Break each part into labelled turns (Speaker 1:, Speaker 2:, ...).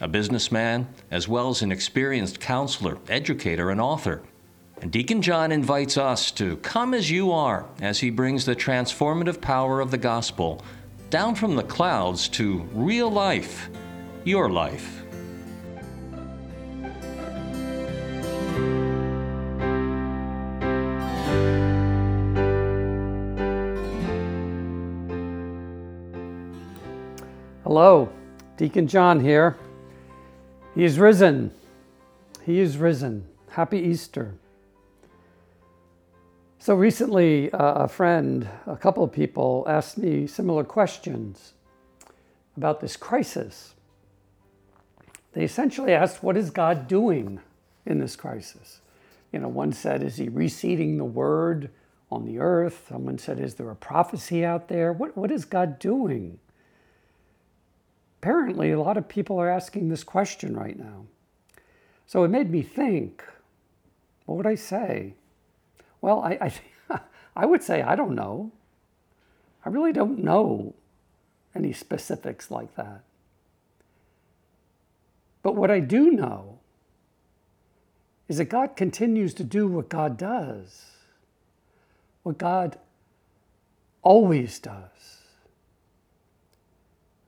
Speaker 1: a businessman, as well as an experienced counselor, educator, and author. And Deacon John invites us to come as you are as he brings the transformative power of the gospel down from the clouds to real life, your life.
Speaker 2: Hello, Deacon John here. He is risen. He is risen. Happy Easter. So recently, uh, a friend, a couple of people asked me similar questions about this crisis. They essentially asked, What is God doing in this crisis? You know, one said, Is he reseeding the word on the earth? Someone said, Is there a prophecy out there? What, what is God doing? Apparently a lot of people are asking this question right now. So it made me think what would I say? Well, I, I, I would say I don't know. I really don't know any specifics like that. But what I do know is that God continues to do what God does, what God always does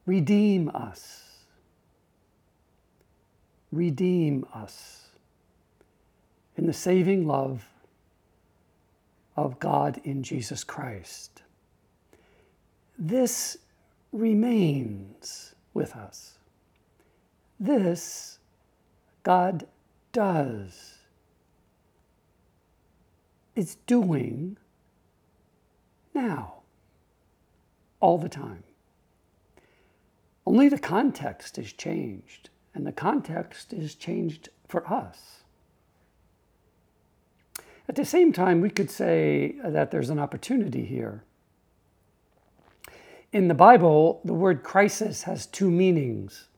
Speaker 2: redeem us. Redeem us in the saving love of God in Jesus Christ. This remains with us. This God does. It's doing now, all the time. Only the context is changed, and the context is changed for us. At the same time, we could say that there's an opportunity here. In the Bible, the word crisis has two meanings.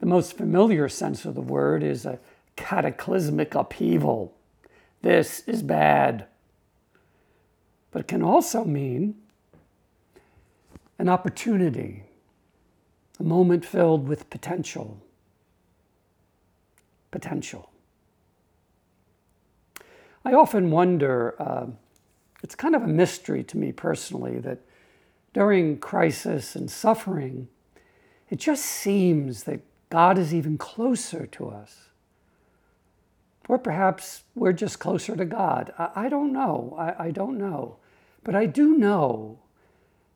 Speaker 2: The most familiar sense of the word is a cataclysmic upheaval. This is bad. But it can also mean an opportunity a moment filled with potential. Potential. I often wonder, uh, it's kind of a mystery to me personally that during crisis and suffering, it just seems that God is even closer to us. Or perhaps we're just closer to God. I, I don't know. I, I don't know. But I do know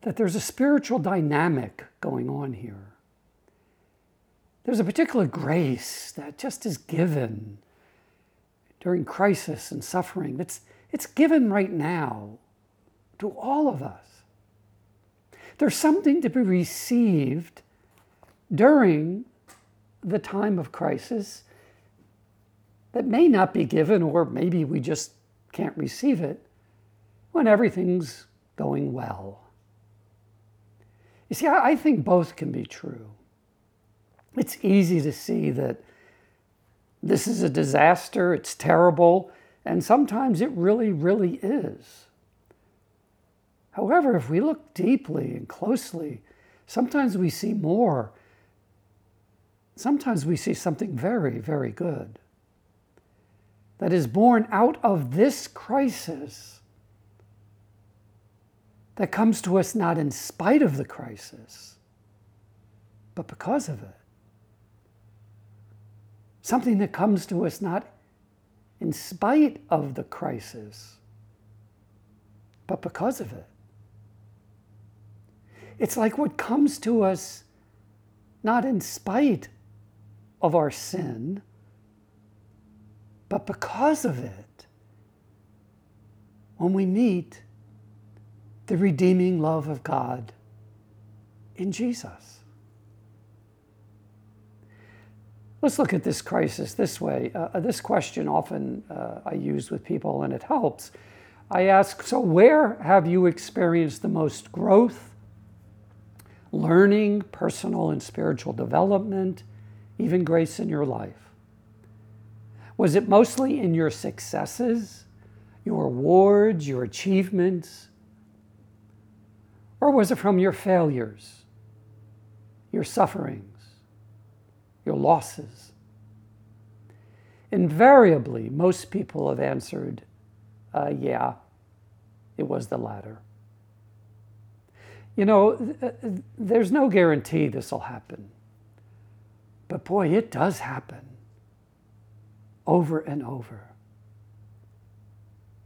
Speaker 2: that there's a spiritual dynamic going on here. There's a particular grace that just is given during crisis and suffering. It's, it's given right now to all of us. There's something to be received during the time of crisis that may not be given, or maybe we just can't receive it when everything's going well. You see, I think both can be true it's easy to see that this is a disaster, it's terrible, and sometimes it really, really is. However, if we look deeply and closely, sometimes we see more. Sometimes we see something very, very good that is born out of this crisis that comes to us not in spite of the crisis, but because of it something that comes to us not in spite of the crisis, but because of it. It's like what comes to us not in spite of our sin, but because of it. When we meet the redeeming love of God in Jesus. Let's look at this crisis this way. Uh, this question often uh, I use with people, and it helps. I ask, so where have you experienced the most growth, learning, personal and spiritual development, even grace in your life? Was it mostly in your successes, your awards, your achievements? Or was it from your failures, your sufferings? Your losses? Invariably, most people have answered, uh, yeah, it was the latter. You know, th- there's no guarantee this will happen. But boy, it does happen over and over.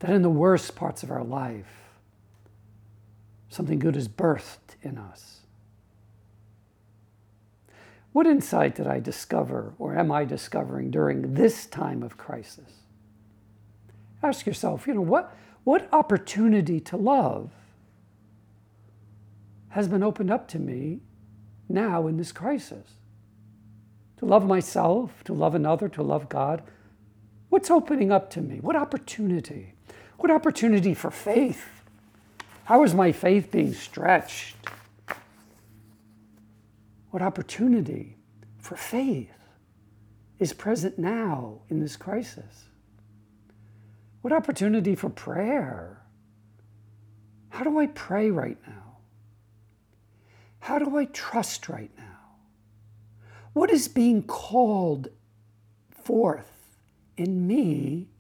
Speaker 2: That in the worst parts of our life, something good is birthed in us. What insight did I discover or am I discovering during this time of crisis? Ask yourself, you know, what, what opportunity to love has been opened up to me now in this crisis? To love myself, to love another, to love God. What's opening up to me? What opportunity? What opportunity for faith? How is my faith being stretched? What opportunity for faith is present now in this crisis? What opportunity for prayer? How do I pray right now? How do I trust right now? What is being called forth in me?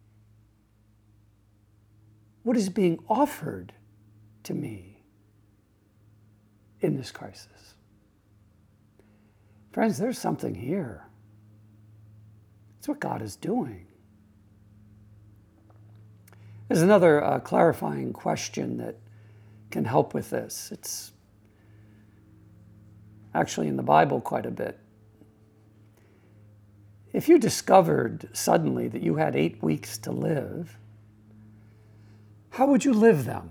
Speaker 2: What is being offered to me in this crisis? Friends, there's something here. It's what God is doing. There's another uh, clarifying question that can help with this. It's actually in the Bible quite a bit. If you discovered suddenly that you had eight weeks to live, how would you live them?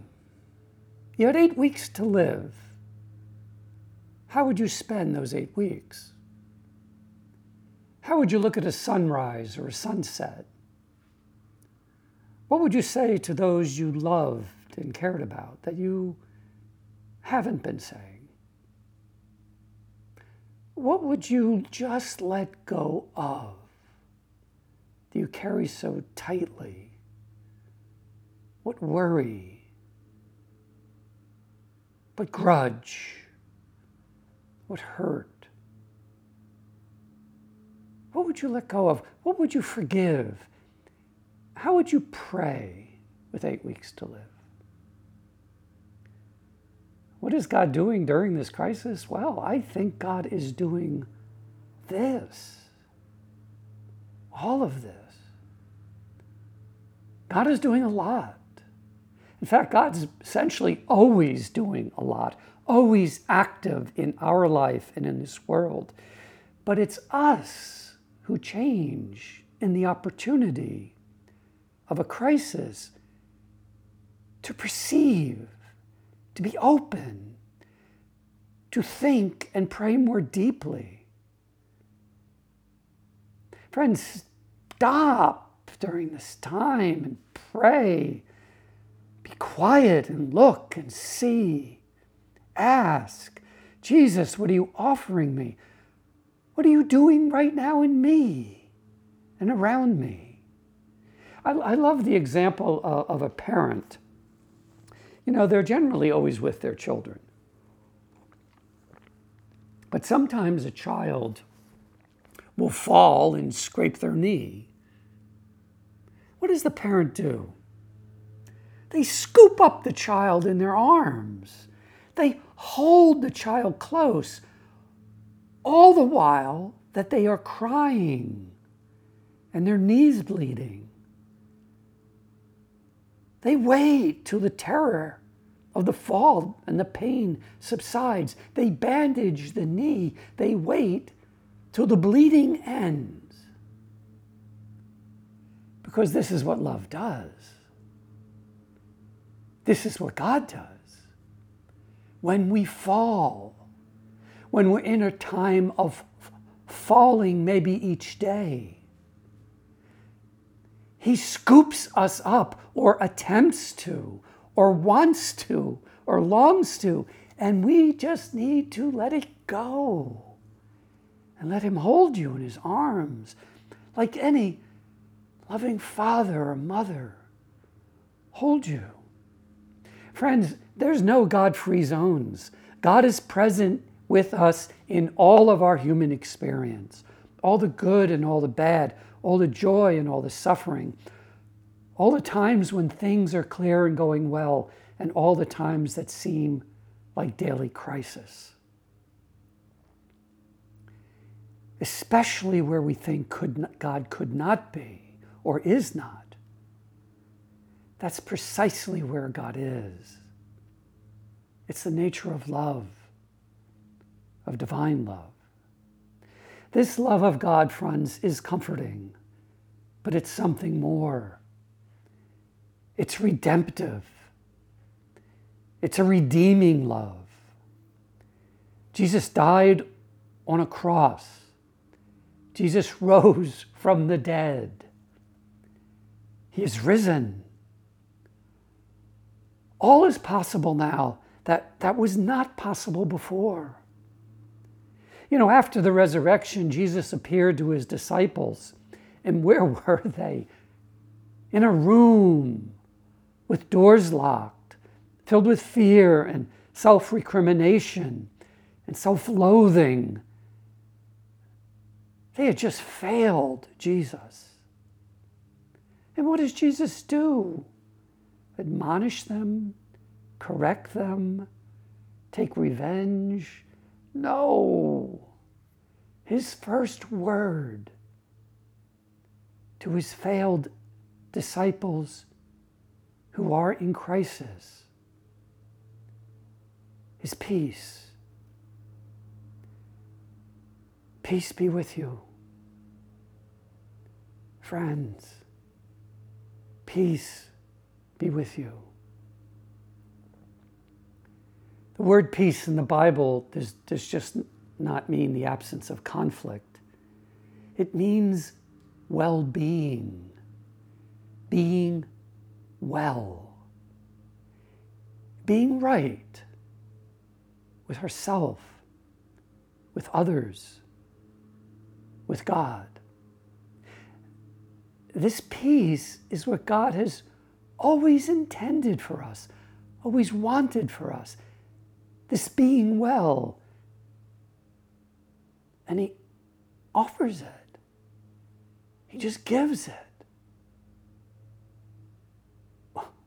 Speaker 2: You had eight weeks to live. How would you spend those eight weeks? How would you look at a sunrise or a sunset? What would you say to those you loved and cared about that you haven't been saying? What would you just let go of that you carry so tightly? What worry? What grudge? What hurt? What would you let go of? What would you forgive? How would you pray with eight weeks to live? What is God doing during this crisis? Well, I think God is doing this. All of this. God is doing a lot. In fact, God's essentially always doing a lot, always active in our life and in this world. But it's us who change in the opportunity of a crisis to perceive, to be open, to think and pray more deeply. Friends, stop during this time and pray. Be quiet and look and see. Ask, Jesus, what are you offering me? What are you doing right now in me and around me? I, I love the example of, of a parent. You know, they're generally always with their children. But sometimes a child will fall and scrape their knee. What does the parent do? They scoop up the child in their arms. They hold the child close all the while that they are crying and their knees bleeding. They wait till the terror of the fall and the pain subsides. They bandage the knee. They wait till the bleeding ends. Because this is what love does. This is what God does. When we fall, when we're in a time of falling maybe each day. He scoops us up, or attempts to, or wants to, or longs to, and we just need to let it go and let Him hold you in His arms like any loving father or mother. Hold you. Friends, there's no God free zones. God is present with us in all of our human experience, all the good and all the bad, all the joy and all the suffering, all the times when things are clear and going well, and all the times that seem like daily crisis. Especially where we think could God could not be or is not. That's precisely where God is. It's the nature of love, of divine love. This love of God, friends, is comforting, but it's something more. It's redemptive, it's a redeeming love. Jesus died on a cross, Jesus rose from the dead. He is risen. All is possible now that, that was not possible before. You know, after the resurrection, Jesus appeared to his disciples. And where were they? In a room with doors locked, filled with fear and self recrimination and self loathing. They had just failed Jesus. And what does Jesus do? Admonish them, correct them, take revenge? No. His first word to his failed disciples who are in crisis is peace. Peace be with you. Friends, peace be with you. The word peace in the Bible does, does just not mean the absence of conflict, it means well being, being well, being right with herself, with others, with God. This peace is what God has always intended for us, always wanted for us. This being well. And He offers it, He just gives it.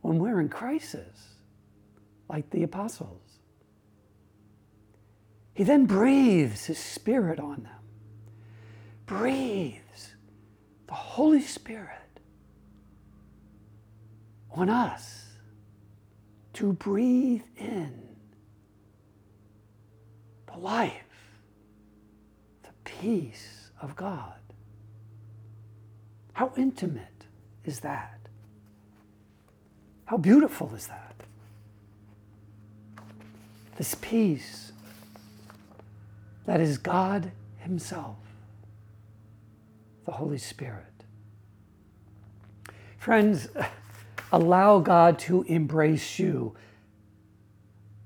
Speaker 2: When we're in crisis, like the apostles, He then breathes His Spirit on them. Breathes the Holy Spirit on us to breathe in the life, the peace of God. How intimate is that? How beautiful is that? This peace that is God Himself the Holy Spirit. Friends, allow God to embrace you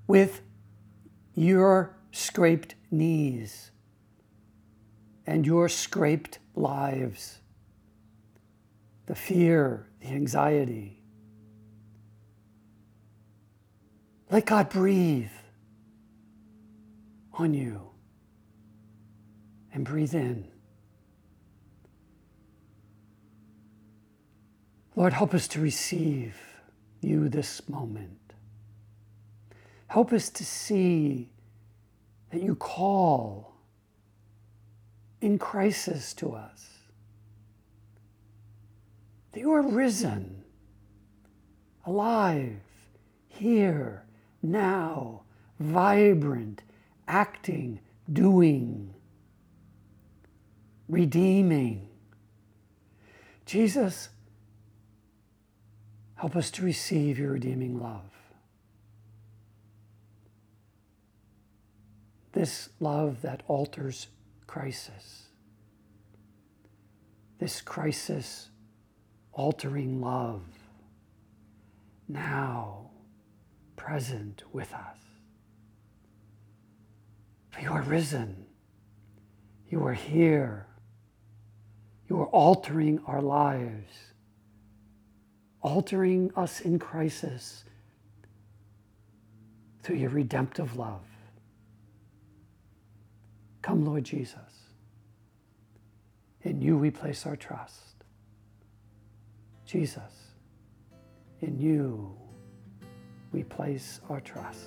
Speaker 2: with your scraped knees and your scraped lives, the fear, the anxiety. Let God breathe on you and breathe in. Lord, help us to receive you this moment. Help us to see that you call in crisis to us, that you are risen, alive, here, now, vibrant, acting, doing, redeeming. Jesus, Help us to receive your redeeming love. This love that alters crisis, this crisis altering love now present with us. For you are risen. You are here. You are altering our lives, altering us in crisis through your redemptive love. Come, Lord Jesus. In you we place our trust. Jesus, in you we place our trust.